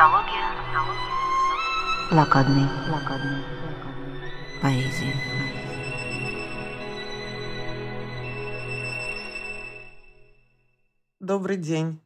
Антология. Блокадный. Блокадный. Поэзия. Добрый день.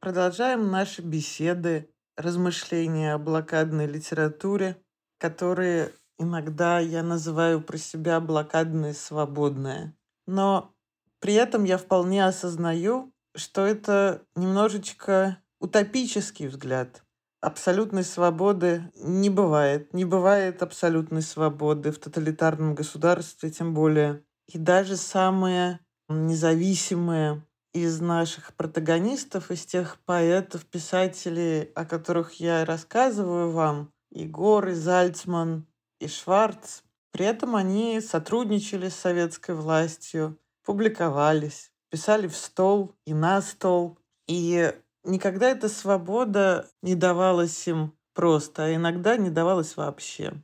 Продолжаем наши беседы, размышления о блокадной литературе, которые иногда я называю про себя блокадные свободные. Но при этом я вполне осознаю, что это немножечко утопический взгляд. Абсолютной свободы не бывает. Не бывает абсолютной свободы в тоталитарном государстве, тем более. И даже самые независимые из наших протагонистов, из тех поэтов, писателей, о которых я рассказываю вам, и Гор, и Зальцман, и Шварц, при этом они сотрудничали с советской властью, публиковались, писали в стол и на стол. И никогда эта свобода не давалась им просто, а иногда не давалась вообще.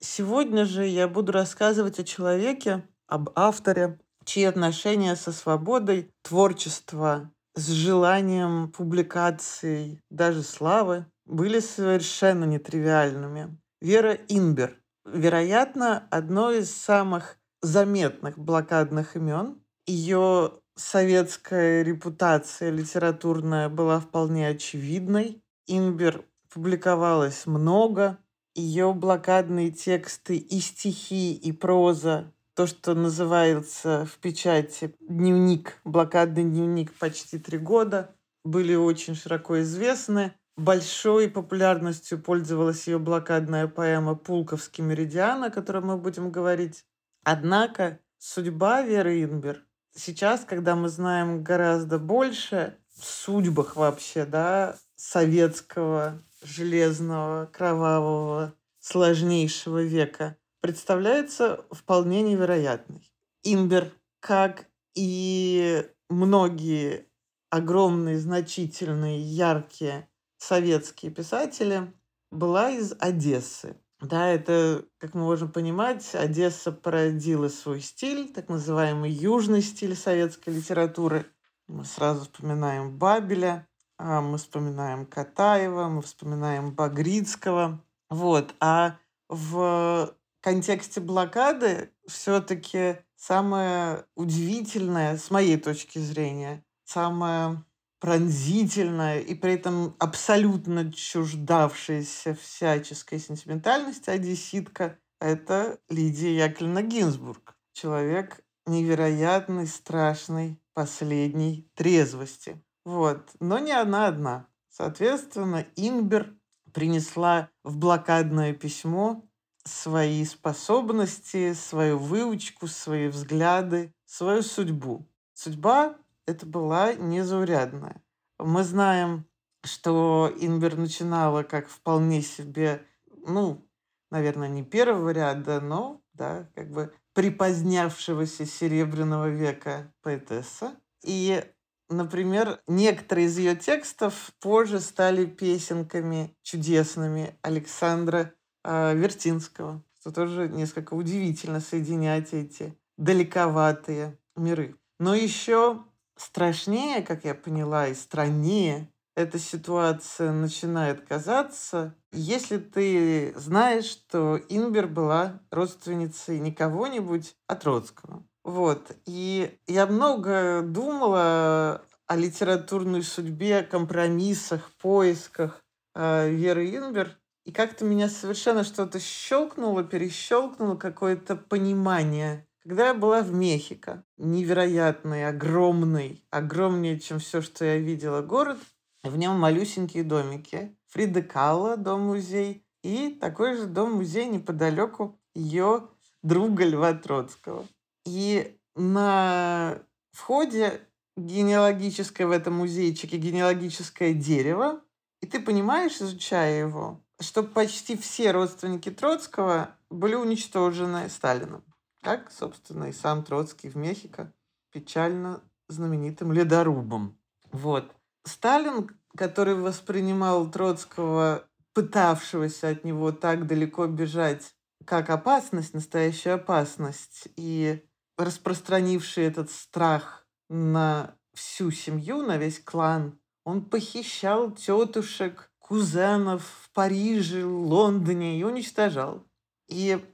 Сегодня же я буду рассказывать о человеке, об авторе, чьи отношения со свободой, творчества, с желанием публикаций, даже славы, были совершенно нетривиальными. Вера Инбер. Вероятно, одно из самых заметных блокадных имен. Ее советская репутация литературная была вполне очевидной. Инбер публиковалось много. Ее блокадные тексты и стихи, и проза, то, что называется в печати дневник, блокадный дневник почти три года, были очень широко известны. Большой популярностью пользовалась ее блокадная поэма «Пулковский меридиан», о которой мы будем говорить. Однако судьба Веры Инбер сейчас, когда мы знаем гораздо больше в судьбах вообще, да, советского, железного, кровавого, сложнейшего века, представляется вполне невероятной. Имбер, как и многие огромные, значительные, яркие советские писатели, была из Одессы. Да, это, как мы можем понимать, Одесса породила свой стиль, так называемый южный стиль советской литературы. Мы сразу вспоминаем Бабеля, а мы вспоминаем Катаева, мы вспоминаем Багрицкого. Вот. А в контексте блокады все-таки самое удивительное, с моей точки зрения, самое пронзительная и при этом абсолютно чуждавшаяся всяческой сентиментальности одесситка — это Лидия Яковлевна Гинзбург. Человек невероятной, страшной, последней трезвости. Вот. Но не она одна. Соответственно, Инбер принесла в блокадное письмо свои способности, свою выучку, свои взгляды, свою судьбу. Судьба это была незаурядная. Мы знаем, что Инбер начинала как вполне себе, ну, наверное, не первого ряда, но, да, как бы припозднявшегося серебряного века поэтесса. И, например, некоторые из ее текстов позже стали песенками чудесными Александра э, Вертинского, что тоже несколько удивительно соединять эти далековатые миры. Но еще страшнее, как я поняла, и страннее эта ситуация начинает казаться, если ты знаешь, что Инбер была родственницей не кого-нибудь, а Троцкого. Вот. И я много думала о литературной судьбе, компромиссах, поисках э, Веры Инбер. И как-то меня совершенно что-то щелкнуло, перещелкнуло, какое-то понимание когда я была в Мехико, невероятный, огромный, огромнее, чем все, что я видела город, в нем малюсенькие домики. Фрида Калла, дом-музей, и такой же дом-музей неподалеку ее друга Льва Троцкого. И на входе генеалогическое в этом музейчике генеалогическое дерево, и ты понимаешь, изучая его, что почти все родственники Троцкого были уничтожены Сталином как, собственно, и сам Троцкий в Мехико, печально знаменитым ледорубом. Вот. Сталин, который воспринимал Троцкого, пытавшегося от него так далеко бежать, как опасность, настоящую опасность, и распространивший этот страх на всю семью, на весь клан, он похищал тетушек, кузенов в Париже, Лондоне и уничтожал. И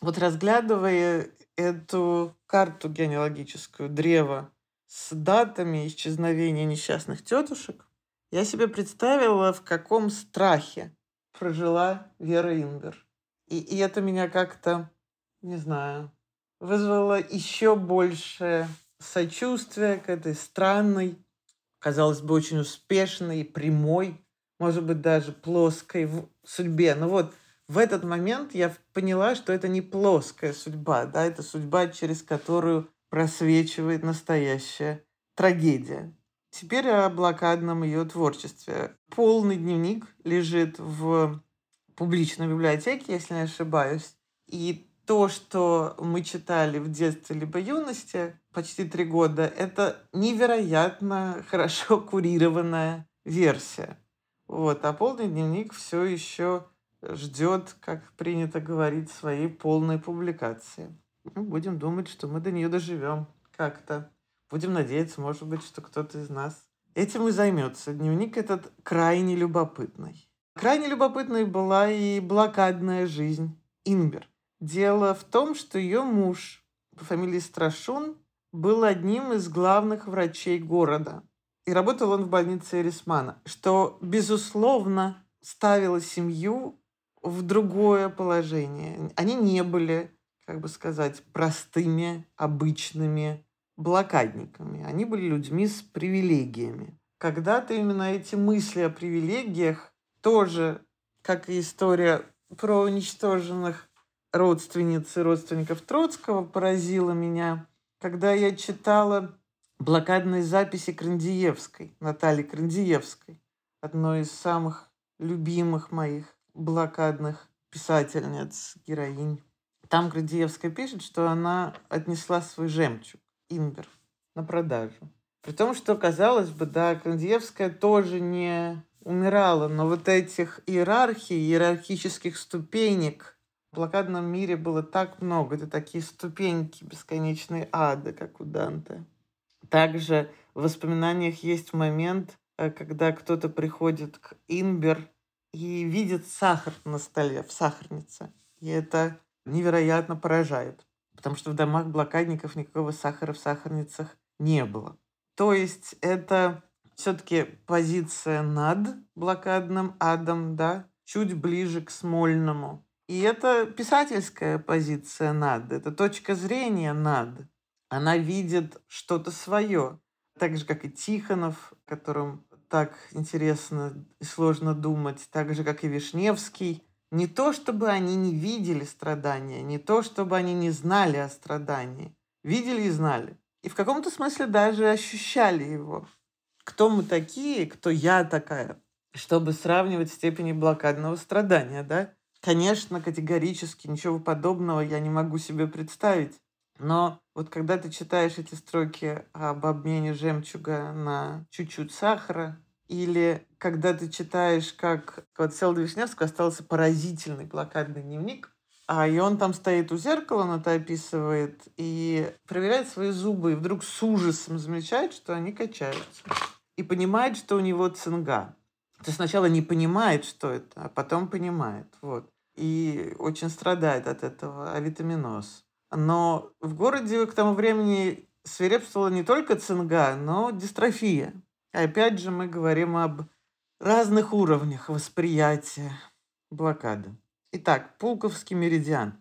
вот разглядывая эту карту генеалогическую древа с датами исчезновения несчастных тетушек, я себе представила, в каком страхе прожила Вера Ингер. И, и это меня как-то, не знаю, вызвало еще больше сочувствия к этой странной, казалось бы, очень успешной, прямой, может быть, даже плоской судьбе. Но вот в этот момент я поняла, что это не плоская судьба, да, это судьба, через которую просвечивает настоящая трагедия. Теперь о блокадном ее творчестве. Полный дневник лежит в публичной библиотеке, если не ошибаюсь. И то, что мы читали в детстве либо юности, почти три года, это невероятно хорошо курированная версия. Вот. А полный дневник все еще ждет, как принято говорить, своей полной публикации. Мы будем думать, что мы до нее доживем как-то. Будем надеяться, может быть, что кто-то из нас этим и займется. Дневник этот крайне любопытный. Крайне любопытной была и блокадная жизнь Инбер. Дело в том, что ее муж по фамилии Страшун был одним из главных врачей города. И работал он в больнице Эрисмана, что, безусловно, ставило семью в другое положение. Они не были, как бы сказать, простыми, обычными блокадниками. Они были людьми с привилегиями. Когда-то именно эти мысли о привилегиях тоже, как и история про уничтоженных родственниц и родственников Троцкого, поразила меня, когда я читала блокадные записи Крандиевской, Натальи Крандиевской, одной из самых любимых моих блокадных писательниц, героинь. Там Градиевская пишет, что она отнесла свой жемчуг, имбер, на продажу. При том, что, казалось бы, да, Градиевская тоже не умирала, но вот этих иерархий, иерархических ступенек в блокадном мире было так много. Это такие ступеньки бесконечные ада, как у Данте. Также в воспоминаниях есть момент, э, когда кто-то приходит к Инбер и видит сахар на столе, в сахарнице. И это невероятно поражает, потому что в домах блокадников никакого сахара в сахарницах не было. То есть это все-таки позиция над блокадным адом, да, чуть ближе к Смольному. И это писательская позиция над, это точка зрения над. Она видит что-то свое, так же, как и Тихонов, которым так интересно и сложно думать, так же, как и Вишневский. Не то, чтобы они не видели страдания, не то, чтобы они не знали о страдании. Видели и знали. И в каком-то смысле даже ощущали его. Кто мы такие, кто я такая, чтобы сравнивать степени блокадного страдания, да? Конечно, категорически ничего подобного я не могу себе представить. Но вот когда ты читаешь эти строки об обмене жемчуга на чуть-чуть сахара, или когда ты читаешь, как вот Селда Вишневского остался поразительный блокадный дневник, а и он там стоит у зеркала, он это описывает, и проверяет свои зубы, и вдруг с ужасом замечает, что они качаются. И понимает, что у него цинга. То есть сначала не понимает, что это, а потом понимает. Вот. И очень страдает от этого авитаминоз. Но в городе к тому времени свирепствовала не только цинга, но дистрофия. Опять же мы говорим об разных уровнях восприятия блокады. Итак, Пулковский меридиан.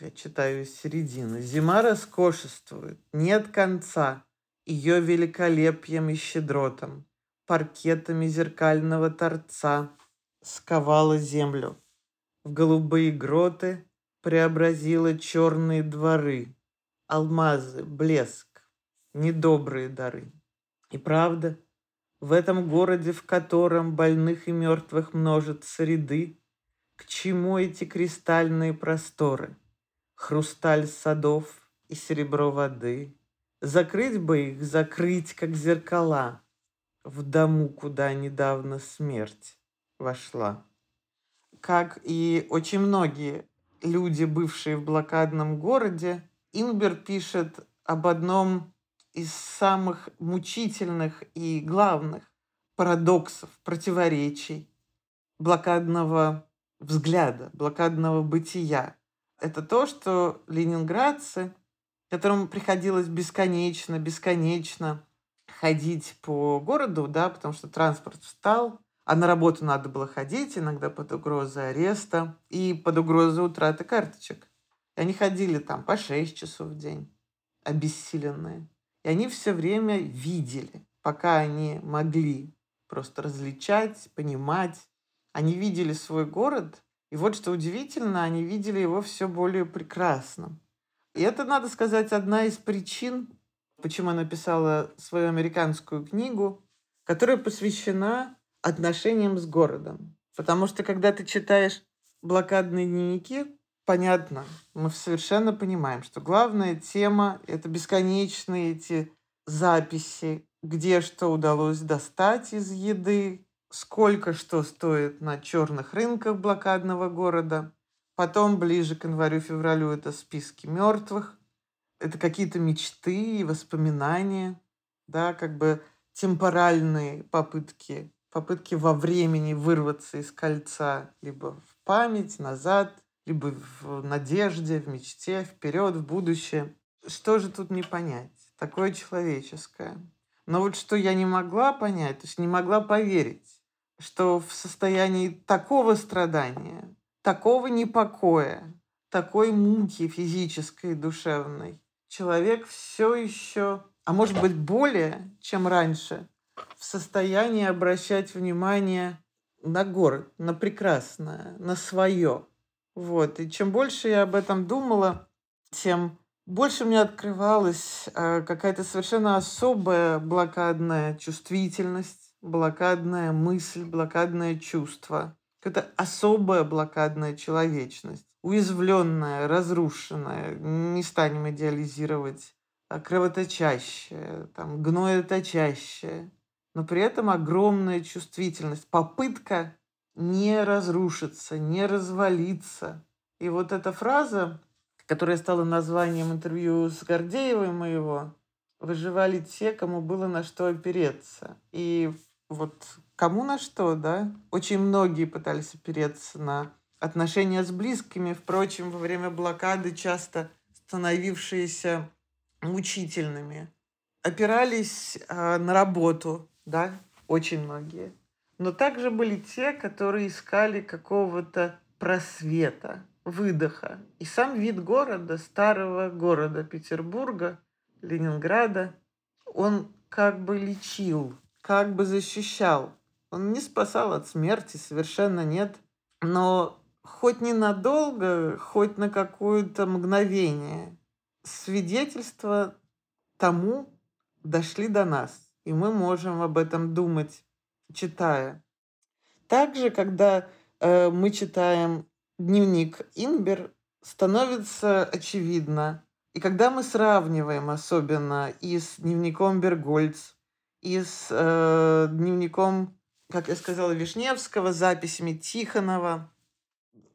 Я читаю из середины. Зима роскошествует, нет конца. Ее великолепием и щедротом, паркетами зеркального торца сковала землю. В голубые гроты преобразила черные дворы, алмазы, блеск, недобрые дары. И правда, в этом городе, в котором больных и мертвых множатся ряды, к чему эти кристальные просторы, хрусталь садов и серебро воды? Закрыть бы их, закрыть, как зеркала, в дому, куда недавно смерть вошла. Как и очень многие люди, бывшие в блокадном городе, Инбер пишет об одном из самых мучительных и главных парадоксов, противоречий блокадного взгляда, блокадного бытия. Это то, что ленинградцы, которым приходилось бесконечно, бесконечно ходить по городу, да, потому что транспорт встал, а на работу надо было ходить, иногда под угрозой ареста и под угрозой утраты карточек. И они ходили там по 6 часов в день, обессиленные. И они все время видели, пока они могли просто различать, понимать. Они видели свой город, и вот что удивительно, они видели его все более прекрасным. И это, надо сказать, одна из причин, почему я написала свою американскую книгу, которая посвящена отношениям с городом. Потому что когда ты читаешь блокадные дневники, понятно, мы совершенно понимаем, что главная тема — это бесконечные эти записи, где что удалось достать из еды, сколько что стоит на черных рынках блокадного города. Потом, ближе к январю-февралю, это списки мертвых. Это какие-то мечты и воспоминания, да, как бы темпоральные попытки попытки во времени вырваться из кольца либо в память, назад, либо в надежде, в мечте, вперед, в будущее. Что же тут не понять? Такое человеческое. Но вот что я не могла понять, то есть не могла поверить, что в состоянии такого страдания, такого непокоя, такой муки физической и душевной, человек все еще, а может быть более, чем раньше, в состоянии обращать внимание на город, на прекрасное, на свое. Вот. И чем больше я об этом думала, тем больше мне открывалась э, какая-то совершенно особая блокадная чувствительность, блокадная мысль, блокадное чувство, какая-то особая блокадная человечность, уязвленная, разрушенная, не станем идеализировать, а кровоточащая, там, гноеточащая, но при этом огромная чувствительность, попытка не разрушиться, не развалиться. И вот эта фраза, которая стала названием интервью с Гордеевой моего, выживали те, кому было на что опереться. И вот кому на что, да? Очень многие пытались опереться на отношения с близкими, впрочем, во время блокады часто становившиеся мучительными. Опирались э, на работу, да, очень многие. Но также были те, которые искали какого-то просвета, выдоха. И сам вид города, старого города Петербурга, Ленинграда, он как бы лечил, как бы защищал. Он не спасал от смерти, совершенно нет. Но хоть ненадолго, хоть на какое-то мгновение свидетельства тому дошли до нас и мы можем об этом думать, читая. Также, когда э, мы читаем дневник Инбер, становится очевидно, и когда мы сравниваем особенно и с дневником Бергольц, и с э, дневником, как я сказала, Вишневского, записями Тихонова,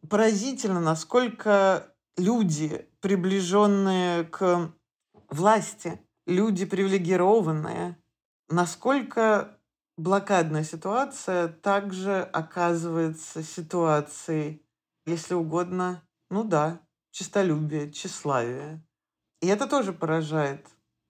поразительно, насколько люди, приближенные к власти, люди привилегированные, насколько блокадная ситуация также оказывается ситуацией, если угодно, ну да, честолюбие, тщеславие. И это тоже поражает,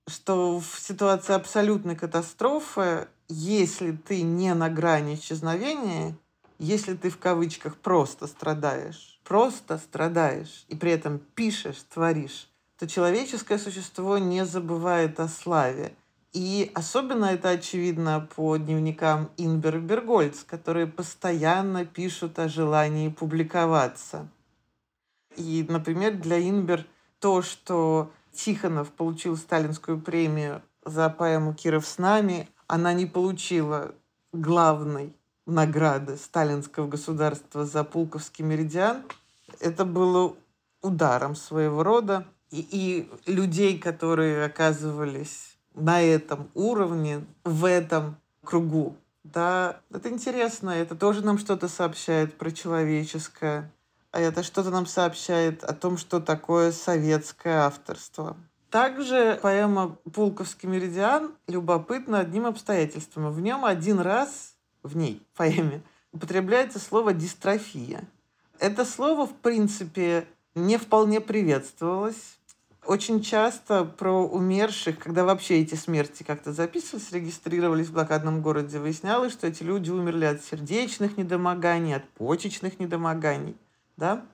что в ситуации абсолютной катастрофы, если ты не на грани исчезновения, если ты в кавычках просто страдаешь, просто страдаешь, и при этом пишешь, творишь, то человеческое существо не забывает о славе. И особенно это очевидно по дневникам Инбер и Бергольц, которые постоянно пишут о желании публиковаться. И, например, для Инбер то, что Тихонов получил сталинскую премию за поэму «Киров с нами», она не получила главной награды сталинского государства за Пулковский меридиан. Это было ударом своего рода. И, и людей, которые оказывались на этом уровне, в этом кругу. Да, это интересно, это тоже нам что-то сообщает про человеческое, а это что-то нам сообщает о том, что такое советское авторство. Также поэма «Пулковский меридиан» любопытна одним обстоятельством. В нем один раз, в ней, поэме, употребляется слово «дистрофия». Это слово, в принципе, не вполне приветствовалось. Очень часто про умерших, когда вообще эти смерти как-то записывались, регистрировались в блокадном городе, выяснялось, что эти люди умерли от сердечных недомоганий, от почечных недомоганий. Да?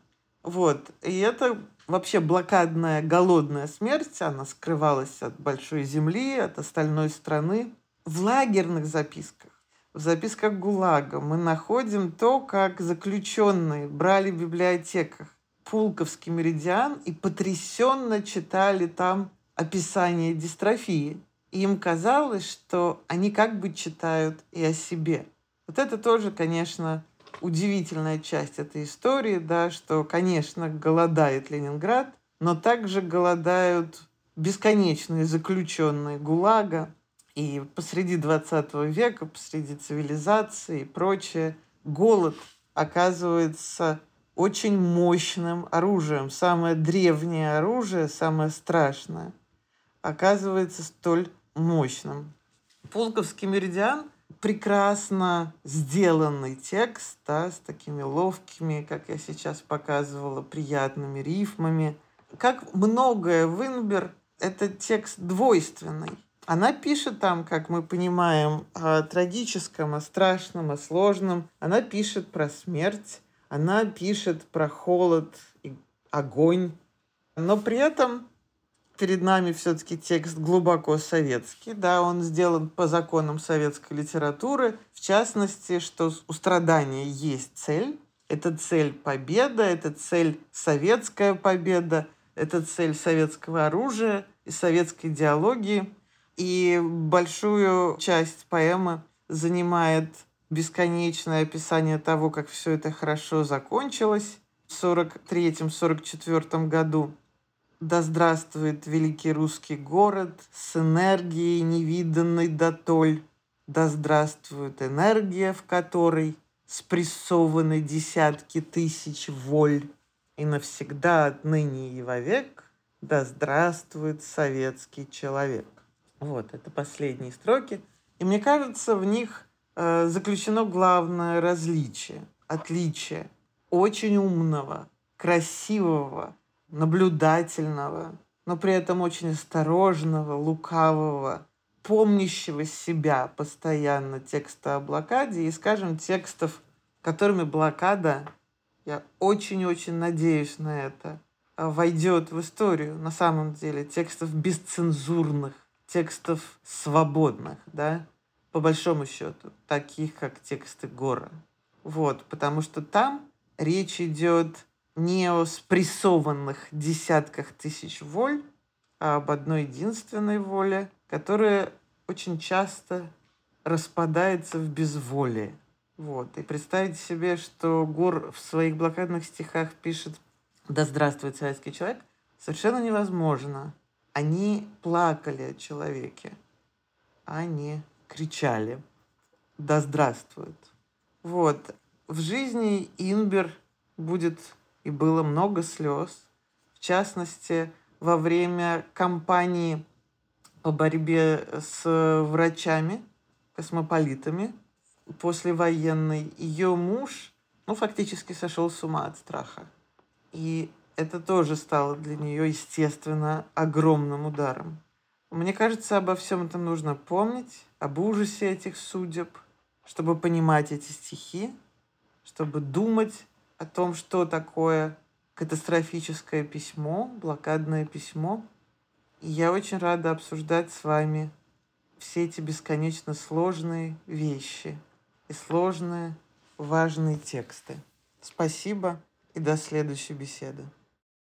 Вот. И это вообще блокадная голодная смерть, она скрывалась от большой земли, от остальной страны. В лагерных записках, в записках ГУЛАГа мы находим то, как заключенные брали в библиотеках Пулковский меридиан и потрясенно читали там описание дистрофии. И им казалось, что они как бы читают и о себе. Вот это тоже, конечно, удивительная часть этой истории, да, что, конечно, голодает Ленинград, но также голодают бесконечные заключенные ГУЛАГа. И посреди 20 века, посреди цивилизации и прочее, голод оказывается очень мощным оружием. Самое древнее оружие, самое страшное, оказывается столь мощным. Пулковский меридиан прекрасно сделанный текст, да, с такими ловкими, как я сейчас показывала, приятными рифмами. Как многое в Инбер, это текст двойственный. Она пишет там, как мы понимаем, о трагическом, о страшном, о сложном. Она пишет про смерть, она пишет про холод и огонь. Но при этом перед нами все-таки текст глубоко советский, да, он сделан по законам советской литературы, в частности, что у страдания есть цель, это цель победа, это цель советская победа, это цель советского оружия и советской идеологии. И большую часть поэмы занимает бесконечное описание того, как все это хорошо закончилось в 43-44 году. Да здравствует великий русский город с энергией невиданной дотоль. Да здравствует энергия, в которой спрессованы десятки тысяч воль. И навсегда отныне и вовек да здравствует советский человек. Вот, это последние строки. И мне кажется, в них заключено главное различие, отличие очень умного, красивого, наблюдательного, но при этом очень осторожного, лукавого, помнящего себя постоянно текста о блокаде и, скажем, текстов, которыми блокада, я очень-очень надеюсь на это, войдет в историю. На самом деле, текстов бесцензурных, текстов свободных, да, по большому счету, таких как тексты Гора. Вот, потому что там речь идет не о спрессованных десятках тысяч воль, а об одной единственной воле, которая очень часто распадается в безволие. Вот. И представить себе, что Гор в своих блокадных стихах пишет «Да здравствует советский человек» совершенно невозможно. Они плакали о человеке, они кричали «Да здравствует». Вот. В жизни Инбер будет и было много слез. В частности, во время кампании по борьбе с врачами, космополитами, послевоенной, ее муж, ну, фактически сошел с ума от страха. И это тоже стало для нее, естественно, огромным ударом. Мне кажется, обо всем этом нужно помнить, об ужасе этих судеб, чтобы понимать эти стихи, чтобы думать о том, что такое катастрофическое письмо, блокадное письмо. И я очень рада обсуждать с вами все эти бесконечно сложные вещи и сложные важные тексты. Спасибо и до следующей беседы.